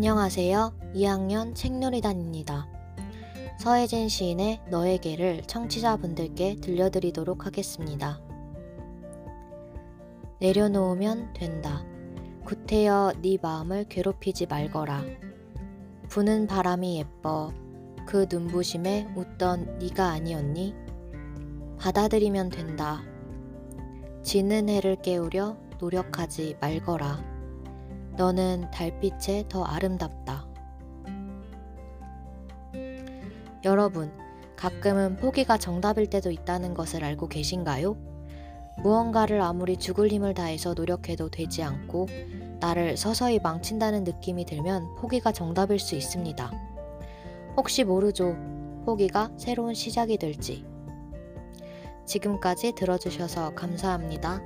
안녕하세요. 2학년 책놀이단입니다. 서혜진 시인의 너에게를 청취자분들께 들려드리도록 하겠습니다. 내려놓으면 된다. 구태여 네 마음을 괴롭히지 말거라. 부는 바람이 예뻐. 그 눈부심에 웃던 네가 아니었니? 받아들이면 된다. 지는 해를 깨우려 노력하지 말거라. 너는 달빛에 더 아름답다. 여러분, 가끔은 포기가 정답일 때도 있다는 것을 알고 계신가요? 무언가를 아무리 죽을 힘을 다해서 노력해도 되지 않고 나를 서서히 망친다는 느낌이 들면 포기가 정답일 수 있습니다. 혹시 모르죠. 포기가 새로운 시작이 될지. 지금까지 들어주셔서 감사합니다.